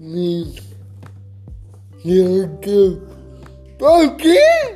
homem, me, daqui, daqui.